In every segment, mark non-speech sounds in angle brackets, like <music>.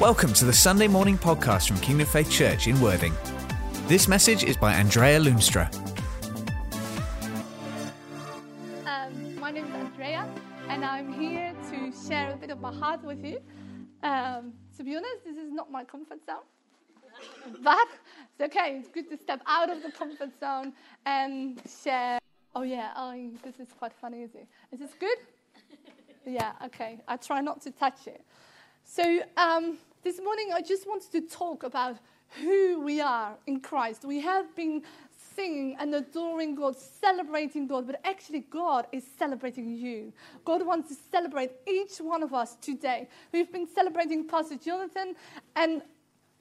Welcome to the Sunday morning podcast from Kingdom Faith Church in Worthing. This message is by Andrea Loomstra. Um, my name is Andrea, and I'm here to share a bit of my heart with you. Um, to be honest, this is not my comfort zone, <laughs> but it's okay. It's good to step out of the comfort zone and share. Oh yeah, oh, this is quite funny, is it? Is this good? <laughs> Yeah, okay. I try not to touch it. So um, this morning, I just wanted to talk about who we are in Christ. We have been singing and adoring God, celebrating God, but actually, God is celebrating you. God wants to celebrate each one of us today. We've been celebrating Pastor Jonathan, and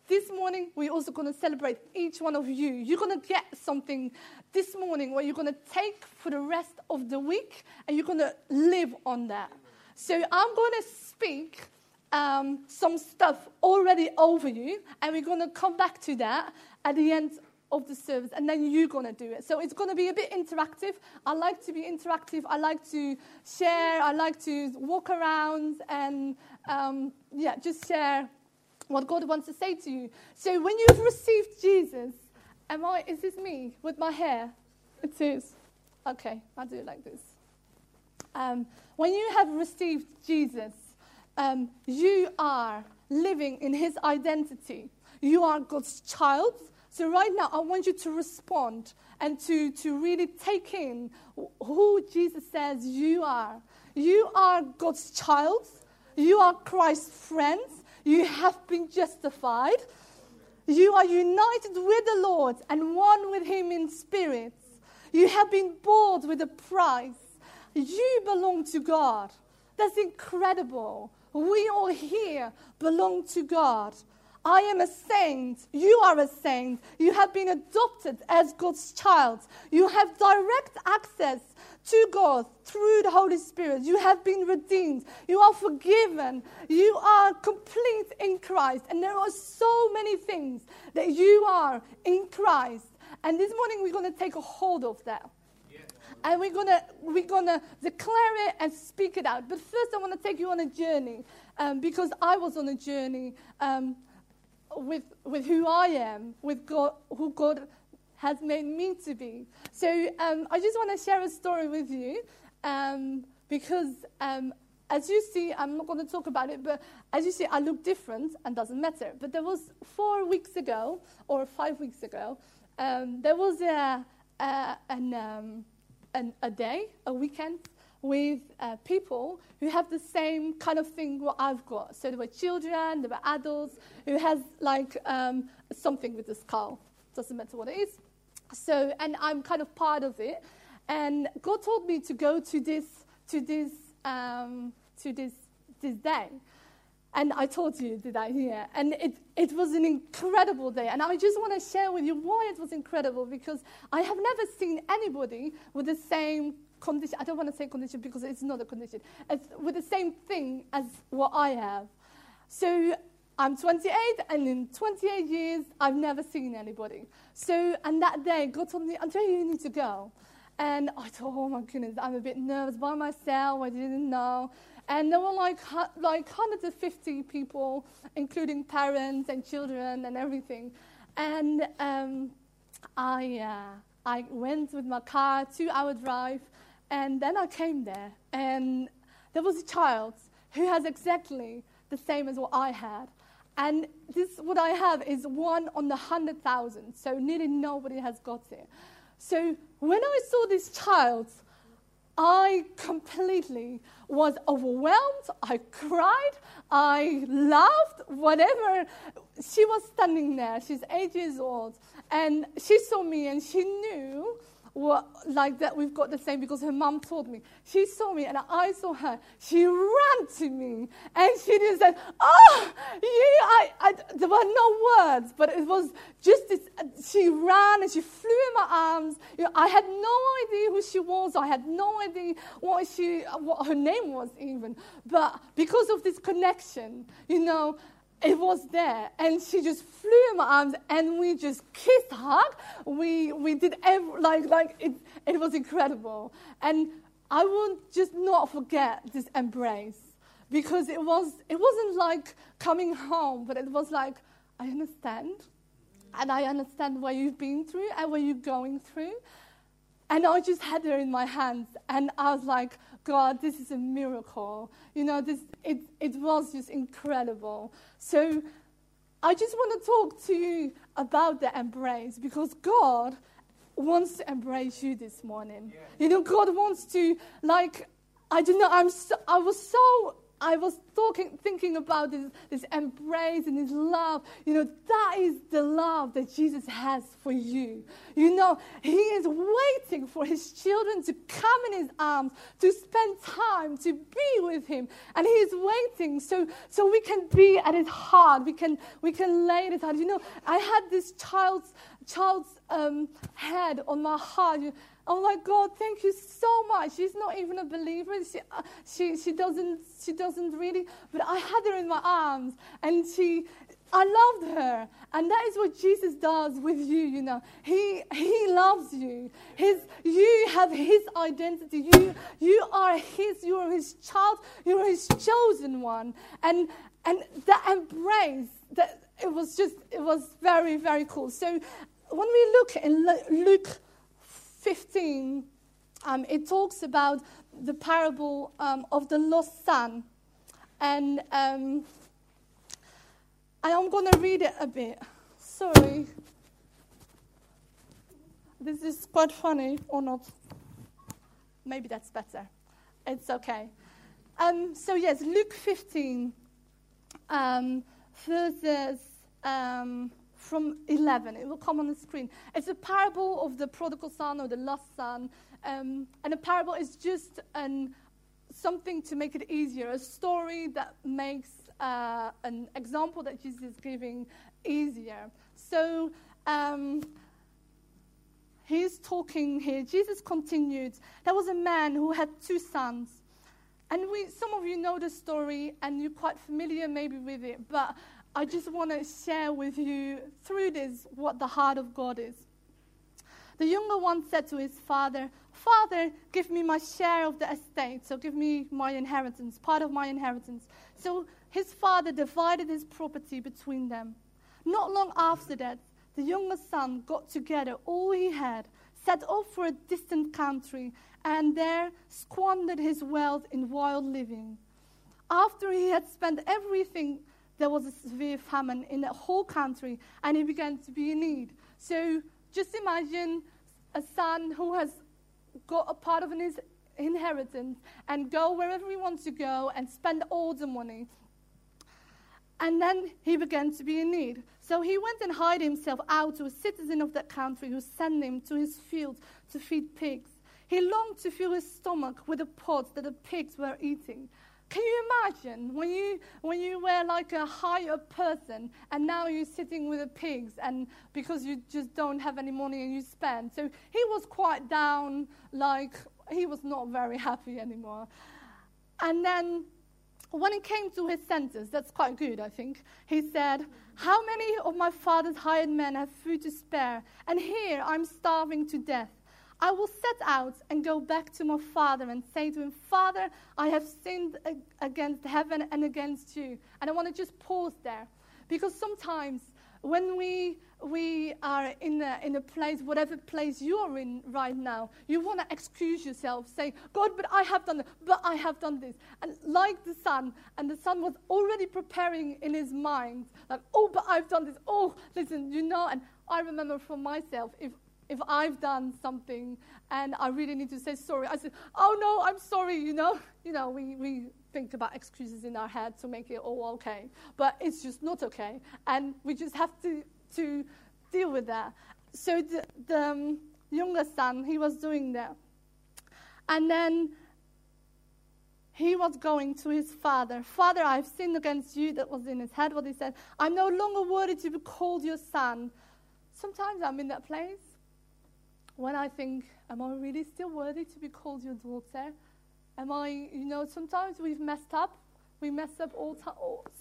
this morning, we're also going to celebrate each one of you. You're going to get something this morning where you're going to take for the rest of the week and you're going to live on that. So I'm going to speak um, some stuff already over you, and we're going to come back to that at the end of the service, and then you're going to do it. So it's going to be a bit interactive. I like to be interactive. I like to share. I like to walk around and, um, yeah, just share what God wants to say to you. So when you've received Jesus, am I, is this me with my hair? It is. Okay, I'll do it like this. Um, when you have received Jesus, um, you are living in his identity. You are God's child. So, right now, I want you to respond and to, to really take in who Jesus says you are. You are God's child. You are Christ's friends. You have been justified. You are united with the Lord and one with Him in spirit. You have been bought with a price. You belong to God. That's incredible. We all here belong to God. I am a saint. You are a saint. You have been adopted as God's child. You have direct access to God through the Holy Spirit. You have been redeemed. You are forgiven. You are complete in Christ. And there are so many things that you are in Christ. And this morning we're going to take a hold of that and we're gonna we're gonna declare it and speak it out. But first, I want to take you on a journey um, because I was on a journey um, with with who I am, with God, who God has made me to be. So um, I just want to share a story with you um, because. Um, as you see, I'm not going to talk about it, but as you see, I look different and doesn't matter. But there was four weeks ago, or five weeks ago, um, there was a, a an, an, a day, a weekend, with uh, people who have the same kind of thing what I've got. So there were children, there were adults who has like um, something with the skull. Doesn't matter what it is. So and I'm kind of part of it. And God told me to go to this to this um, to this this day. And I told you, did I hear? And it, it was an incredible day. And I just want to share with you why it was incredible because I have never seen anybody with the same condition. I don't want to say condition because it's not a condition. It's with the same thing as what I have. So I'm 28, and in 28 years, I've never seen anybody. So, and that day, God told me, Andrea, you need to go. And I thought, oh my goodness, I'm a bit nervous by myself. I didn't know. And there were like, like 150 people, including parents and children and everything. And um, I, uh, I went with my car, two hour drive, and then I came there. And there was a child who has exactly the same as what I had. And this, what I have is one on the 100,000, so nearly nobody has got it. So when I saw this child, I completely was overwhelmed. I cried. I laughed. Whatever. She was standing there. She's eight years old. And she saw me and she knew what, like that we've got the same because her mom told me. She saw me and I saw her. She ran to me and she just said, Oh, you, I, I, there were no words, but it was just this. She ran and she flew in my arms. I had no idea who she was. I had no idea what, she, what her name was even. But because of this connection, you know, it was there. And she just flew in my arms and we just kissed, hug. We, we did every, like, like it, it was incredible. And I will just not forget this embrace because it was it wasn't like coming home, but it was like I understand, and I understand what you've been through and what you're going through, and I just had her in my hands, and I was like, God, this is a miracle. You know, this it it was just incredible. So I just want to talk to you about the embrace because God wants to embrace you this morning. Yeah. You know, God wants to like I don't know. I'm so, I was so I was talking, thinking about this, this embrace and this love. You know, that is the love that Jesus has for you. You know, He is waiting for His children to come in His arms, to spend time, to be with Him. And He is waiting so, so we can be at His heart. We can, we can lay at His heart. You know, I had this child's, child's um, head on my heart. Oh my God, thank you so much. She's not even a believer. She, uh, she, she, doesn't, she doesn't really, but I had her in my arms and she, I loved her. And that is what Jesus does with you, you know. He, he loves you. His, you have his identity. You, you are his, you are his child, you are his chosen one. And, and that embrace, that, it was just, it was very, very cool. So when we look in Luke 15, um, it talks about the parable um, of the lost son. And, um, I'm going to read it a bit. Sorry. This is quite funny, or not. Maybe that's better. It's okay. Um, so, yes, Luke 15, um, verses. From 11. It will come on the screen. It's a parable of the prodigal son or the lost son. Um, and a parable is just an, something to make it easier, a story that makes uh, an example that Jesus is giving easier. So um, he's talking here. Jesus continued. There was a man who had two sons. And we, some of you know the story and you're quite familiar maybe with it, but I just want to share with you through this what the heart of God is. The younger one said to his father, Father, give me my share of the estate, so give me my inheritance, part of my inheritance. So his father divided his property between them. Not long after that, the younger son got together all he had, set off for a distant country, and there squandered his wealth in wild living. After he had spent everything, there was a severe famine in the whole country and he began to be in need. So just imagine a son who has got a part of his inheritance and go wherever he wants to go and spend all the money. And then he began to be in need. So he went and hired himself out to a citizen of that country who sent him to his fields to feed pigs. He longed to fill his stomach with the pods that the pigs were eating. Can you imagine when you, when you were like a higher person and now you're sitting with the pigs and because you just don't have any money and you spend? So he was quite down, like he was not very happy anymore. And then when it came to his sentence, that's quite good, I think, he said, How many of my father's hired men have food to spare? And here I'm starving to death. I will set out and go back to my father and say to him, Father, I have sinned against heaven and against you. And I want to just pause there because sometimes when we, we are in a, in a place, whatever place you are in right now, you want to excuse yourself, say, God, but I have done it, but I have done this. And like the son, and the son was already preparing in his mind, like, oh, but I've done this. Oh, listen, you know, and I remember for myself, if if I've done something and I really need to say sorry, I say, oh no, I'm sorry, you know. You know, we, we think about excuses in our head to make it all okay. But it's just not okay. And we just have to, to deal with that. So the, the um, younger son, he was doing that. And then he was going to his father. Father, I've sinned against you. That was in his head what he said. I'm no longer worthy to be called your son. Sometimes I'm in that place when I think, am I really still worthy to be called your daughter? Am I, you know, sometimes we've messed up. We mess up all, time.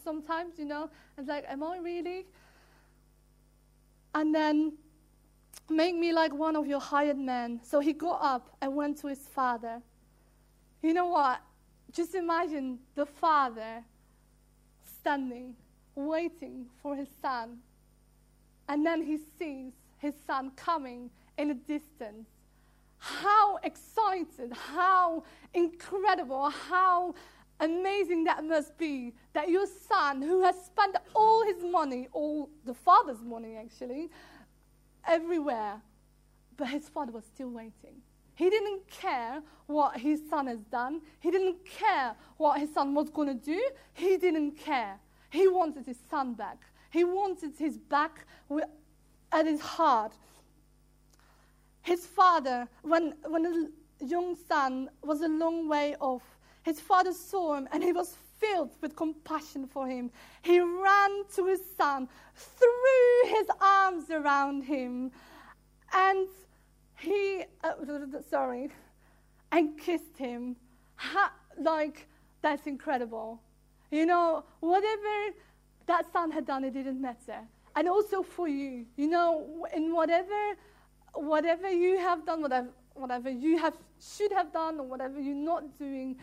sometimes, you know. It's like, am I really? And then, make me like one of your hired men. So he got up and went to his father. You know what? just imagine the father standing, waiting for his son. And then he sees his son coming in a distance. How excited, how incredible, how amazing that must be that your son, who has spent all his money, all the father's money actually, everywhere, but his father was still waiting. He didn't care what his son has done. He didn't care what his son was going to do. He didn't care. He wanted his son back. He wanted his back at his heart. His father, when, when the young son was a long way off, his father saw him and he was filled with compassion for him. He ran to his son, threw his arms around him, and he, uh, <laughs> sorry, and kissed him. Ha, like, that's incredible. You know, whatever that son had done, it didn't matter. And also for you, you know, in whatever, whatever you have done, whatever, whatever you have, should have done, or whatever you're not doing,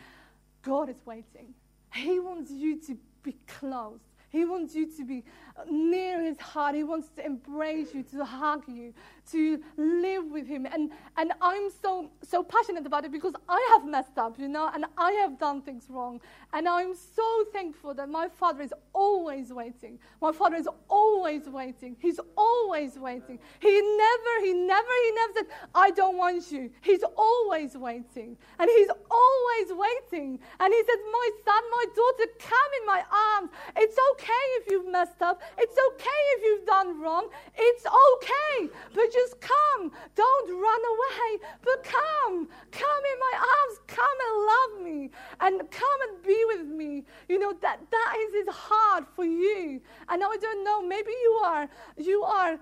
God is waiting. He wants you to be close. He wants you to be near his heart. He wants to embrace you, to hug you, to live with him. And, and I'm so, so passionate about it because I have messed up, you know, and I have done things wrong. And I'm so thankful that my father is always waiting. My father is always waiting. He's always waiting. He never, he never, he never said, I don't want you. He's always waiting. And he's always waiting. And he said, My son, my daughter, come in my arms. It's okay if you've messed up. It's okay if you've done wrong. It's okay. But just come. Don't run away, but come. Come in my arms. Come and love me. And come and be with me. You know, that, that is heart for you. And I don't know, maybe you are, you are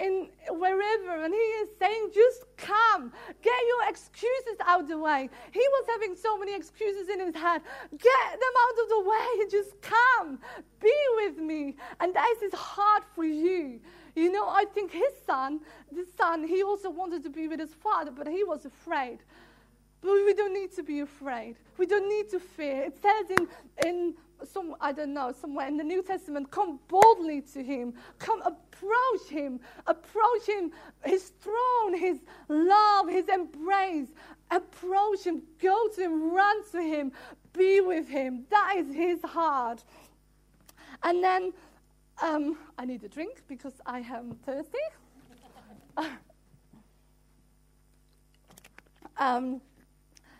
in wherever, and he is saying, just come, get your excuses out of the way. He was having so many excuses in his head. Get them out of the way, <laughs> just come, be with me. And that is heart for you. You know, I think his son, the son, he also wanted to be with his father, but he was afraid. But we don't need to be afraid. We don't need to fear. It says in, in some, I don't know, somewhere in the New Testament, come boldly to him. Come approach him. Approach him, his throne, his love, his embrace. Approach him. Go to him. Run to him. Be with him. That is his heart. And then um, I need a drink because I am thirsty. <laughs> um,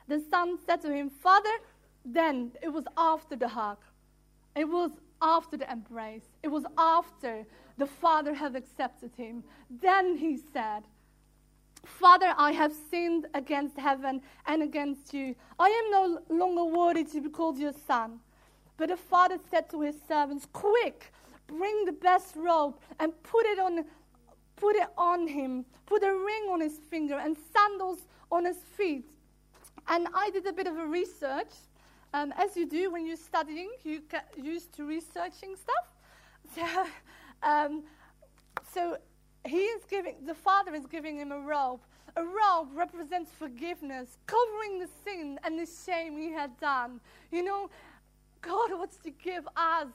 the son said to him, Father, then it was after the hug. It was after the embrace. It was after the father had accepted him. Then he said, Father, I have sinned against heaven and against you. I am no longer worthy to be called your son. But the father said to his servants, Quick, bring the best robe and put it on put it on him, put a ring on his finger and sandals on his feet. And I did a bit of a research. Um, as you do when you're studying, you get used to researching stuff. <laughs> So, um, so he is giving, the father is giving him a robe. A robe represents forgiveness, covering the sin and the shame he had done. You know, God wants to give us,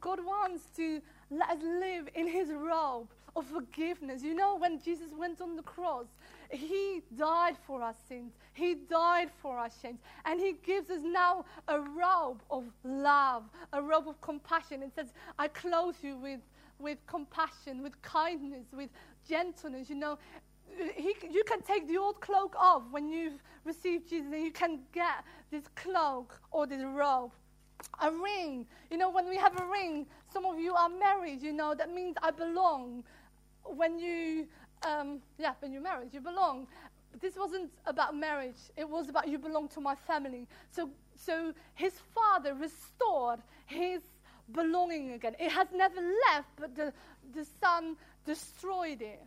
God wants to let us live in his robe of forgiveness. You know, when Jesus went on the cross, he died for our sins. He died for our sins. And He gives us now a robe of love, a robe of compassion. It says, I clothe you with, with compassion, with kindness, with gentleness. You know, he, you can take the old cloak off when you've received Jesus, and you can get this cloak or this robe. A ring. You know, when we have a ring, some of you are married, you know, that means I belong. When you um, yeah, when you're married, you belong. But this wasn't about marriage. It was about you belong to my family. So, so his father restored his belonging again. It has never left, but the, the son destroyed it.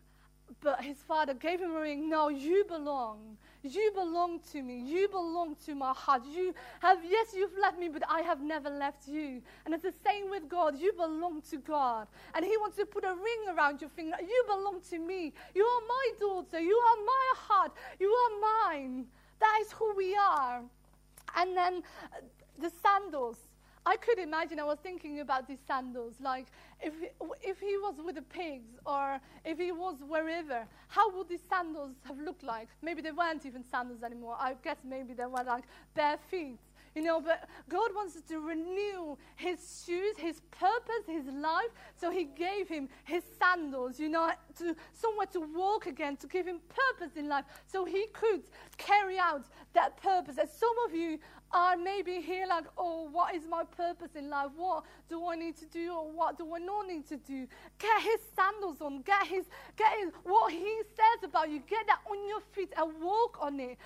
But his father gave him a ring. No, you belong. You belong to me. You belong to my heart. You have, yes, you've left me, but I have never left you. And it's the same with God. You belong to God. And He wants to put a ring around your finger. You belong to me. You are my daughter. You are my heart. You are mine. That is who we are. And then uh, the sandals. I could imagine, I was thinking about these sandals, like if, if he was with the pigs or if he was wherever, how would these sandals have looked like? Maybe they weren't even sandals anymore. I guess maybe they were like bare feet. You know, but God wants to renew his shoes, his purpose, his life. So he gave him his sandals, you know, to somewhere to walk again, to give him purpose in life. So he could carry out that purpose. And some of you are maybe here like, oh, what is my purpose in life? What do I need to do or what do I not need to do? Get his sandals on, get his, get his, what he says about you, get that on your feet and walk on it.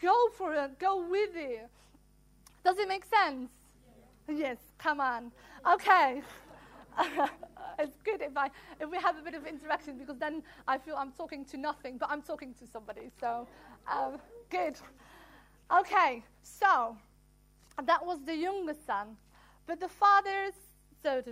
Go for it, go with it. Does it make sense? Yes, come on. Okay. <laughs> it's good if I if we have a bit of interaction because then I feel I'm talking to nothing, but I'm talking to somebody. So um, good. Okay, so that was the youngest son, but the fathers so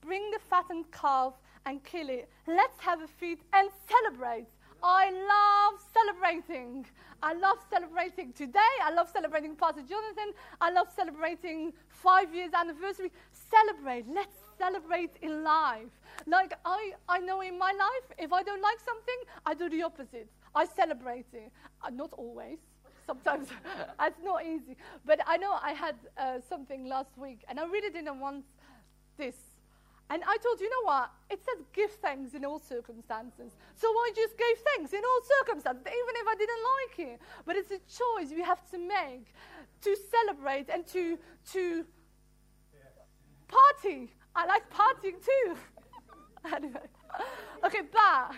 bring the fattened calf and kill it. Let's have a feast and celebrate. I love celebrating. I love celebrating today. I love celebrating Pastor Jonathan. I love celebrating five years anniversary. Celebrate. Let's celebrate in life. Like I, I know in my life, if I don't like something, I do the opposite. I celebrate it. Uh, not always. Sometimes <laughs> it's not easy. But I know I had uh, something last week, and I really didn't want this and I told you, know what? It says give thanks in all circumstances. So I just gave thanks in all circumstances, even if I didn't like it. But it's a choice we have to make to celebrate and to, to party. I like partying too. <laughs> anyway. Okay, but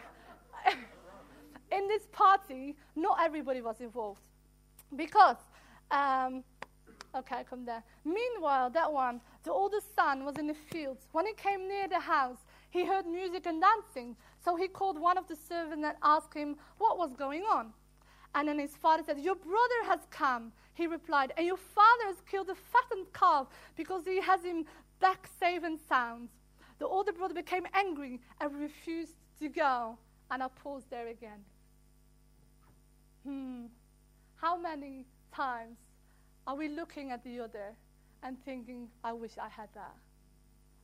<laughs> in this party, not everybody was involved. Because um, Okay, come there. Meanwhile, that one, the oldest son, was in the fields. When he came near the house, he heard music and dancing. So he called one of the servants and asked him what was going on. And then his father said, Your brother has come. He replied, And your father has killed a fattened calf because he has him back safe and sound. The older brother became angry and refused to go. And I pause there again. Hmm. How many times are we looking at the other and thinking, I wish I had that?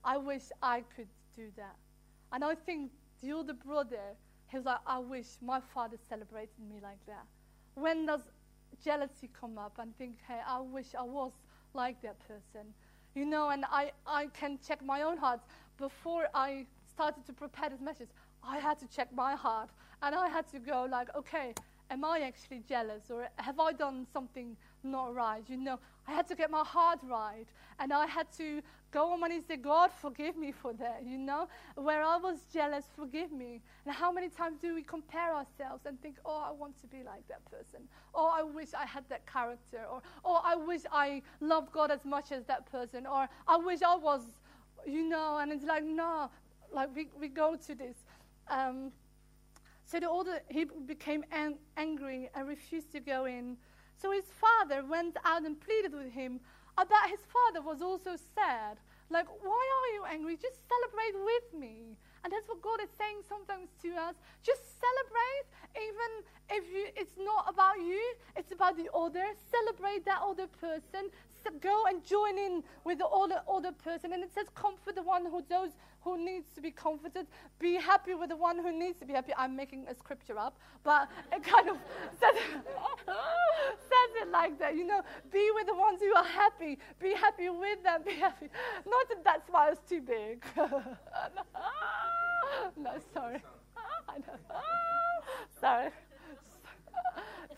I wish I could do that. And I think the older brother, he was like, I wish my father celebrated me like that. When does jealousy come up and think, hey, I wish I was like that person? You know, and I, I can check my own heart. Before I started to prepare this message, I had to check my heart. And I had to go like, okay, am I actually jealous? Or have I done something not right. You know, I had to get my heart right. And I had to go on and say, God, forgive me for that. You know, where I was jealous, forgive me. And how many times do we compare ourselves and think, oh, I want to be like that person. Or I wish I had that character. Or, or I wish I loved God as much as that person. Or I wish I was, you know, and it's like, no, like we, we go to this. Um, so the older he became an- angry and refused to go in. So his father went out and pleaded with him. Bet his father was also sad. Like, why are you angry? Just celebrate with me. And that's what God is saying sometimes to us. Just celebrate, even if you, it's not about you, it's about the other. Celebrate that other person go and join in with the other, other person. And it says, comfort the one who those who needs to be comforted. Be happy with the one who needs to be happy. I'm making a scripture up, but it kind of <laughs> says, <laughs> says it like that. You know, be with the ones who are happy. Be happy with them. Be happy. Not that that smile is too big. <laughs> no, sorry. I know. sorry.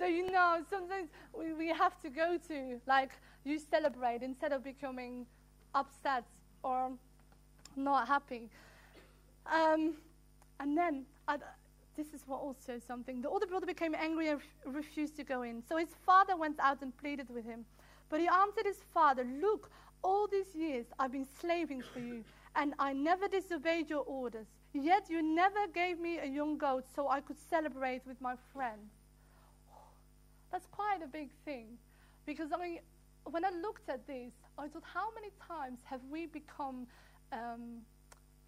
So, you know, sometimes we, we have to go to, like, you celebrate instead of becoming upset or not happy. Um, and then, uh, this is what also something. The older brother became angry and re- refused to go in. So his father went out and pleaded with him. But he answered his father, Look, all these years I've been slaving for you, and I never disobeyed your orders. Yet you never gave me a young goat so I could celebrate with my friends. That's quite a big thing. Because, I when I looked at this, I thought, how many times have we become um,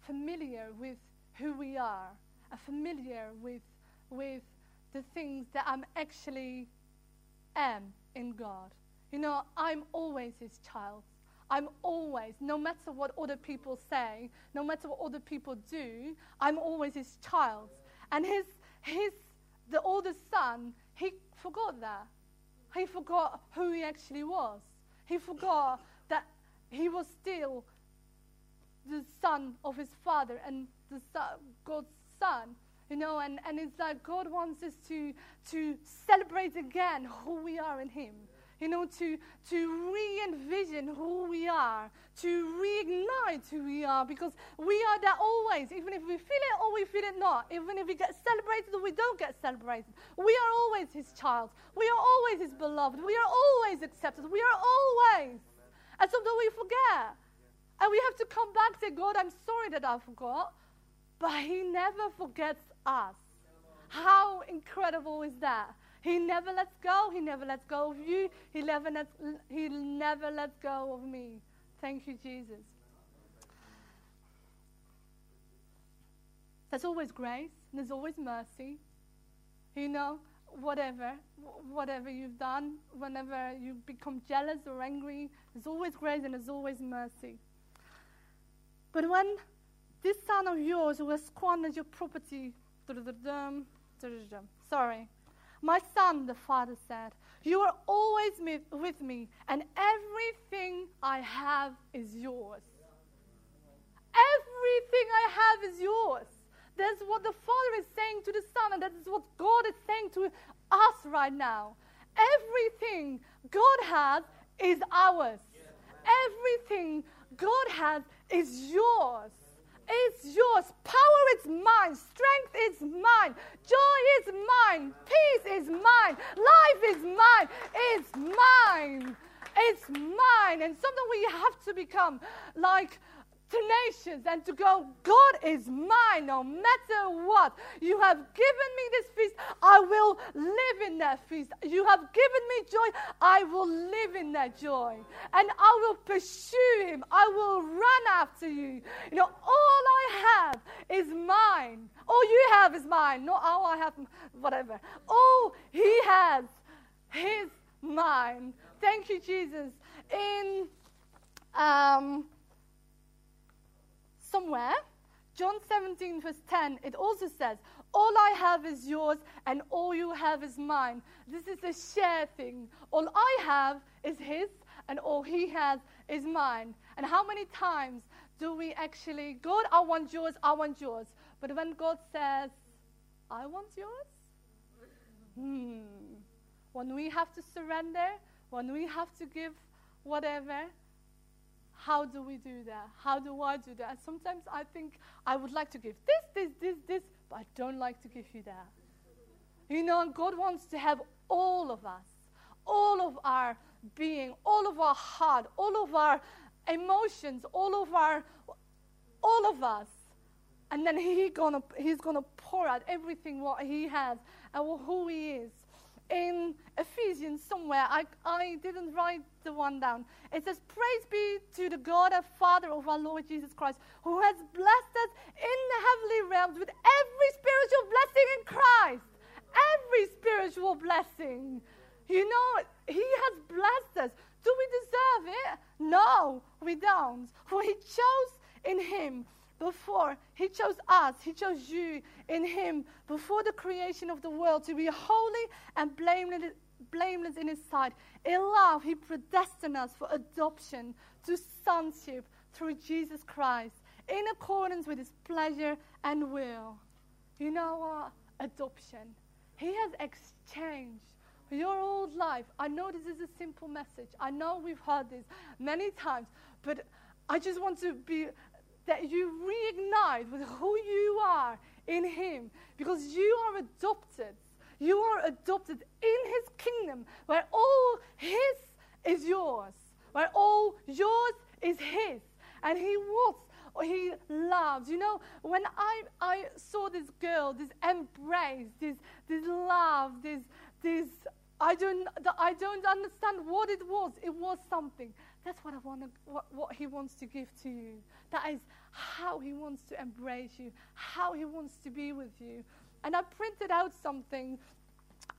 familiar with who we are, and familiar with, with the things that I'm actually am in God. You know, I'm always His child. I'm always, no matter what other people say, no matter what other people do, I'm always His child. And His, his, the oldest son, he forgot that. He forgot who he actually was. He forgot that he was still the son of his father and the son, God's son. You know, and, and it's like God wants us to, to celebrate again who we are in Him. You know, to, to re envision who we are, to reignite who we are, because we are there always, even if we feel it or we feel it not, even if we get celebrated or we don't get celebrated. We are always His child. We are always His beloved. We are always accepted. We are always. And sometimes we forget. And we have to come back say, God, I'm sorry that I forgot. But He never forgets us. How incredible is that? He never lets go. He never lets go of you. He never lets, he never lets go of me. Thank you, Jesus. There's always grace. There's always mercy. You know, whatever, whatever you've done, whenever you become jealous or angry, there's always grace and there's always mercy. But when this son of yours who has squandered your property, sorry, my son, the father said, You are always with me, and everything I have is yours. Everything I have is yours. That's what the Father is saying to the Son, and that is what God is saying to us right now. Everything God has is ours. Everything God has is yours. It's yours. Power is mine. Strength is mine. Joy is mine. Peace is mine. Life is mine. It's mine. It's mine. And sometimes we have to become like tenacious and to go, God is mine no matter what. You have given me this feast, I will live in that feast. You have given me joy, I will live in that joy. And I will pursue him, I will run after you. You know, all I have is mine. All you have is mine, not all I have, whatever. All he has is mine. Thank you, Jesus. In um, somewhere, John 17, verse 10, it also says, All I have is yours, and all you have is mine. This is a share thing. All I have is his, and all he has is mine. And how many times do we actually, God, I want yours, I want yours. But when God says, I want yours, hmm, when we have to surrender, when we have to give whatever, how do we do that? How do I do that? sometimes I think I would like to give this, this, this, this, but I don't like to give you that. You know, God wants to have all of us, all of our being, all of our heart, all of our emotions, all of our, all of us. And then he gonna, he's going to pour out everything what he has and who he is in Ephesians somewhere. I, I didn't write the one down. It says, Praise be to the God and Father of our Lord Jesus Christ, who has blessed us in the heavenly realms with every spiritual blessing in Christ. Every spiritual blessing. You know, He has blessed us. Do we deserve it? No, we don't. For He chose in Him before he chose us, he chose you in him before the creation of the world to be holy and blameless, blameless in his sight. In love, he predestined us for adoption to sonship through Jesus Christ in accordance with his pleasure and will. You know what? Adoption. He has exchanged your old life. I know this is a simple message. I know we've heard this many times, but I just want to be that you reignite with who you are in Him because you are adopted. You are adopted in His kingdom where all His is yours, where all yours is His. And He wants he loves. You know, when I, I saw this girl, this embrace, this, this love, this, this I don't, I don't understand what it was. It was something. That's what I want to, what, what he wants to give to you. That is how he wants to embrace you, how he wants to be with you. And I printed out something.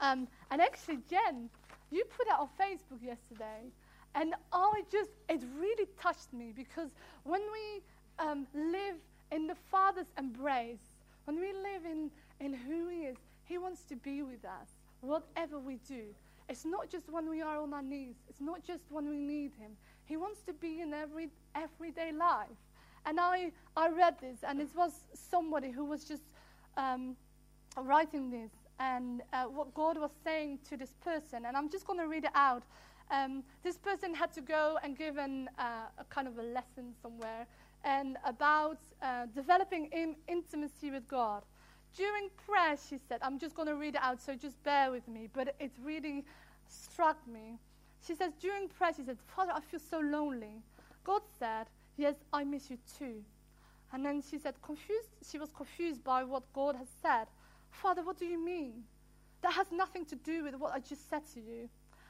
Um, and actually, Jen, you put it on Facebook yesterday, and I just, it really touched me because when we um, live in the Father's embrace, when we live in, in who He is, He wants to be with us, whatever we do. It's not just when we are on our knees, it's not just when we need Him. He wants to be in every everyday life. And I, I read this, and it was somebody who was just um, writing this, and uh, what God was saying to this person. And I'm just going to read it out. Um, this person had to go and give an, uh, a kind of a lesson somewhere, and about uh, developing in intimacy with God. During prayer, she said, I'm just going to read it out, so just bear with me, but it really struck me. She says, during prayer, she said, Father, I feel so lonely. God said, Yes, I miss you too. And then she said, confused, she was confused by what God has said. Father, what do you mean? That has nothing to do with what I just said to you.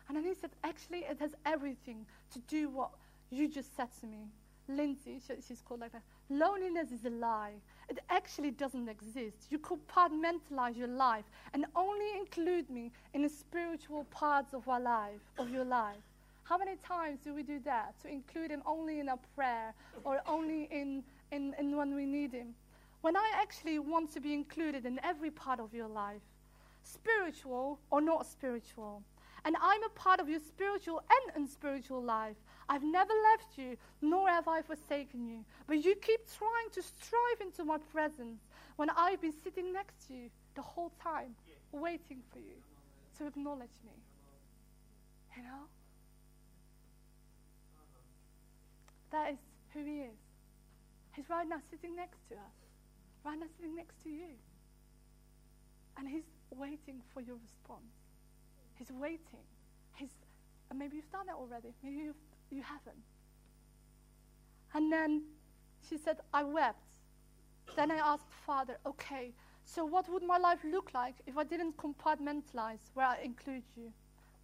And then he said, actually, it has everything to do what you just said to me. Lindsay, she's called like that. Loneliness is a lie. It actually doesn't exist. You compartmentalize your life and only include me in the spiritual parts of our life, of your life. How many times do we do that? To include him only in a prayer or only in, in, in when we need him? When I actually want to be included in every part of your life, spiritual or not spiritual. And I'm a part of your spiritual and unspiritual life. I've never left you, nor have I forsaken you. But you keep trying to strive into my presence when I've been sitting next to you the whole time, waiting for you to acknowledge me. You know? That is who He is. He's right now sitting next to us, right now sitting next to you. And He's waiting for your response. He's waiting. He's, and maybe you've done it already. Maybe you've you haven't. And then she said, I wept. Then I asked Father, okay, so what would my life look like if I didn't compartmentalize where I include you?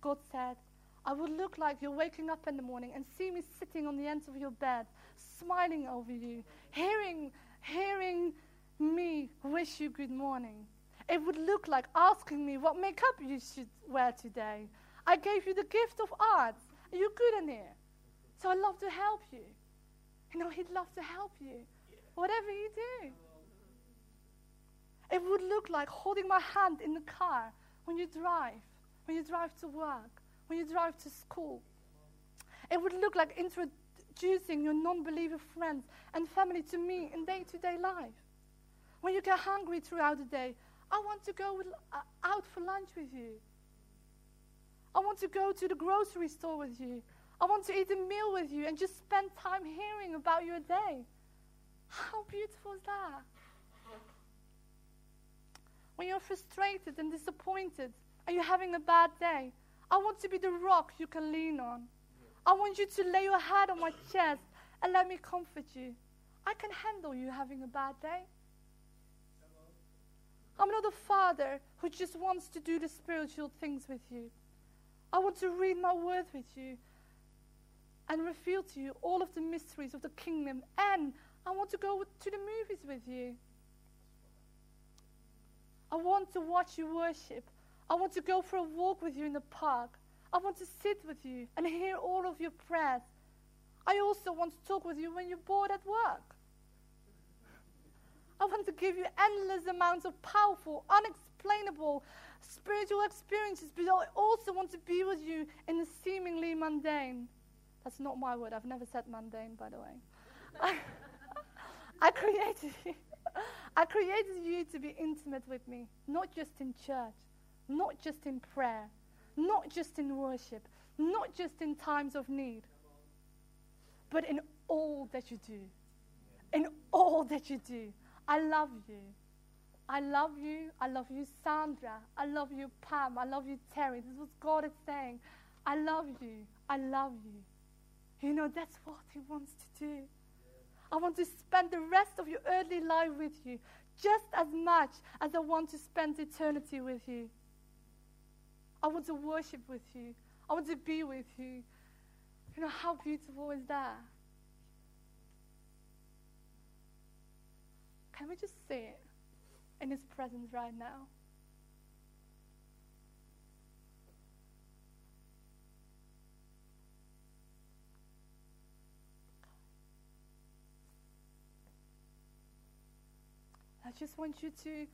God said, I would look like you're waking up in the morning and see me sitting on the end of your bed, smiling over you, hearing, hearing me wish you good morning. It would look like asking me what makeup you should wear today. I gave you the gift of art. You good in here? So I'd love to help you. You know, He'd love to help you. Whatever you do. It would look like holding my hand in the car when you drive, when you drive to work, when you drive to school. It would look like introducing your non believer friends and family to me in day to day life. When you get hungry throughout the day, I want to go with, uh, out for lunch with you. I want to go to the grocery store with you. I want to eat a meal with you and just spend time hearing about your day. How beautiful is that? When you're frustrated and disappointed and you're having a bad day, I want to be the rock you can lean on. I want you to lay your head on my chest and let me comfort you. I can handle you having a bad day. I'm not a father who just wants to do the spiritual things with you. I want to read my word with you and reveal to you all of the mysteries of the kingdom. And I want to go to the movies with you. I want to watch you worship. I want to go for a walk with you in the park. I want to sit with you and hear all of your prayers. I also want to talk with you when you're bored at work. I want to give you endless amounts of powerful, unexplainable spiritual experiences, but I also want to be with you in the seemingly mundane. That's not my word. I've never said mundane, by the way. <laughs> I created you. I created you to be intimate with me, not just in church, not just in prayer, not just in worship, not just in times of need, but in all that you do. In all that you do. I love you. I love you. I love you, Sandra. I love you, Pam. I love you, Terry. This is what God is saying. I love you. I love you. You know, that's what He wants to do. I want to spend the rest of your earthly life with you just as much as I want to spend eternity with you. I want to worship with you. I want to be with you. You know, how beautiful is that? Can we just sit in His presence right now? I just want you to,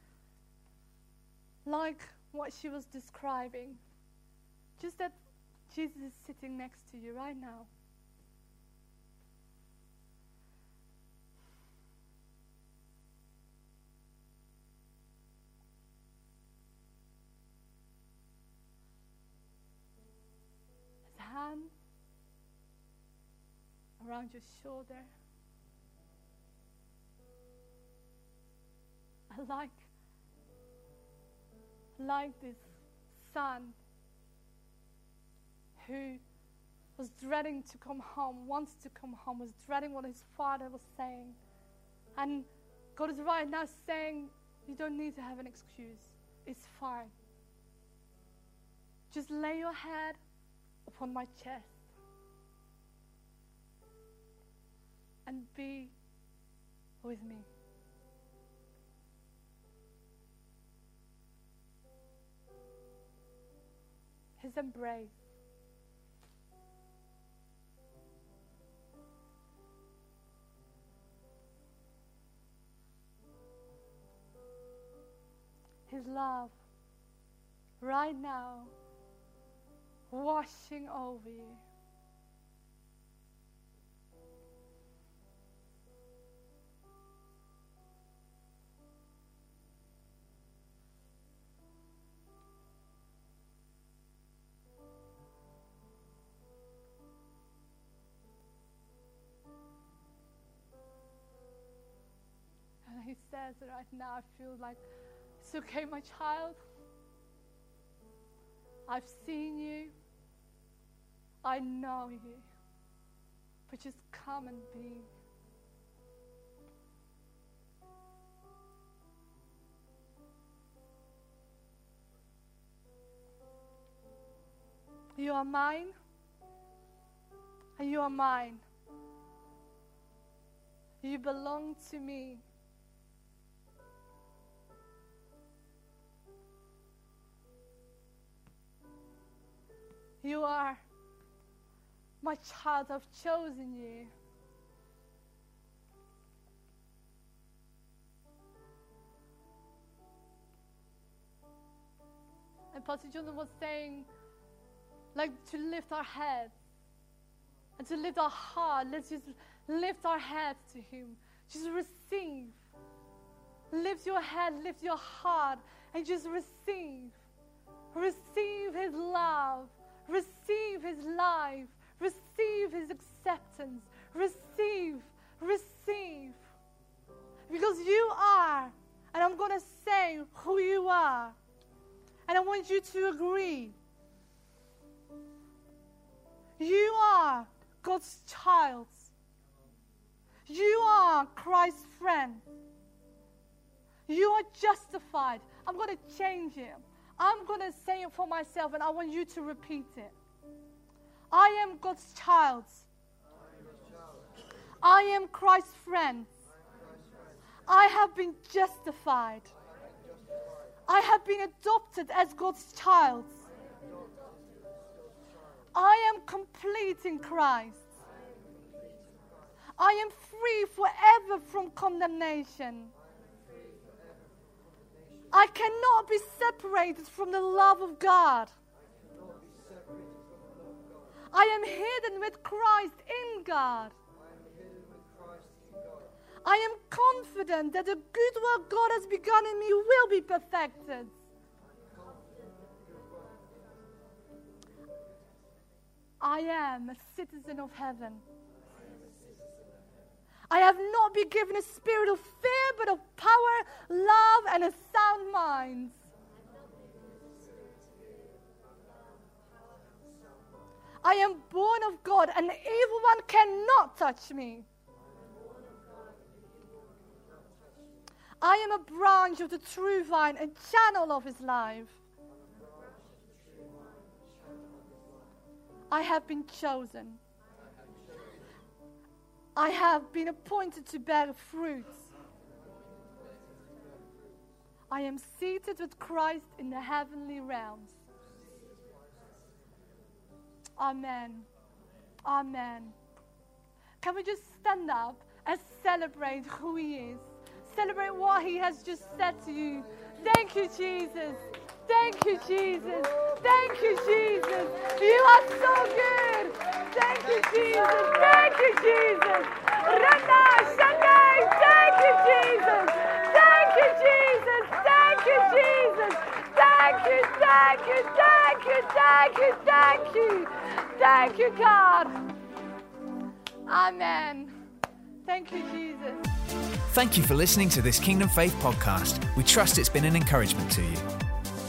like what she was describing, just that Jesus is sitting next to you right now. His hand around your shoulder. I like like this son who was dreading to come home, wants to come home, was dreading what his father was saying. And God is right now saying, You don't need to have an excuse. It's fine. Just lay your head upon my chest and be with me. His embrace. His love right now washing over you. Says right now, I feel like it's okay, my child. I've seen you. I know you. But just come and be. You are mine, and you are mine. You belong to me. You are my child. I've chosen you. And Pastor Jonathan was saying, like, to lift our heads and to lift our heart. Let's just lift our heads to Him. Just receive. Lift your head, lift your heart, and just receive. Receive His love. Receive His life. Receive His acceptance. Receive. Receive. Because you are, and I'm going to say who you are. And I want you to agree. You are God's child. You are Christ's friend. You are justified. I'm going to change it. I'm going to say it for myself, and I want you to repeat it. I am God's child. I am Christ's friend. I have been justified. I have been adopted as God's child. I am complete in Christ. I am free forever from condemnation. I cannot be separated from the love of God. I am hidden with Christ in God. I am confident that the good work God has begun in me will be perfected. I am a citizen of heaven. I have not been given a spirit of fear, but of power, love, and a sound mind. I am born of God, and the evil one cannot touch me. I am a branch of the true vine, a channel of his life. I have been chosen. I have been appointed to bear fruit. I am seated with Christ in the heavenly realms. Amen. Amen. Can we just stand up and celebrate who He is? celebrate what He has just said to you. Thank you, Jesus. Thank you, Jesus. Thank you, Jesus. You are so good. Thank you, Jesus. Thank you, Jesus. Rana, Sunday. Thank you, Jesus. Thank you, Jesus. Thank you, Jesus. Thank you, thank you, thank you, thank you, thank you. Thank you, God. Amen. Thank you, Jesus. Thank you for listening to this Kingdom Faith podcast. We trust it's been an encouragement to you.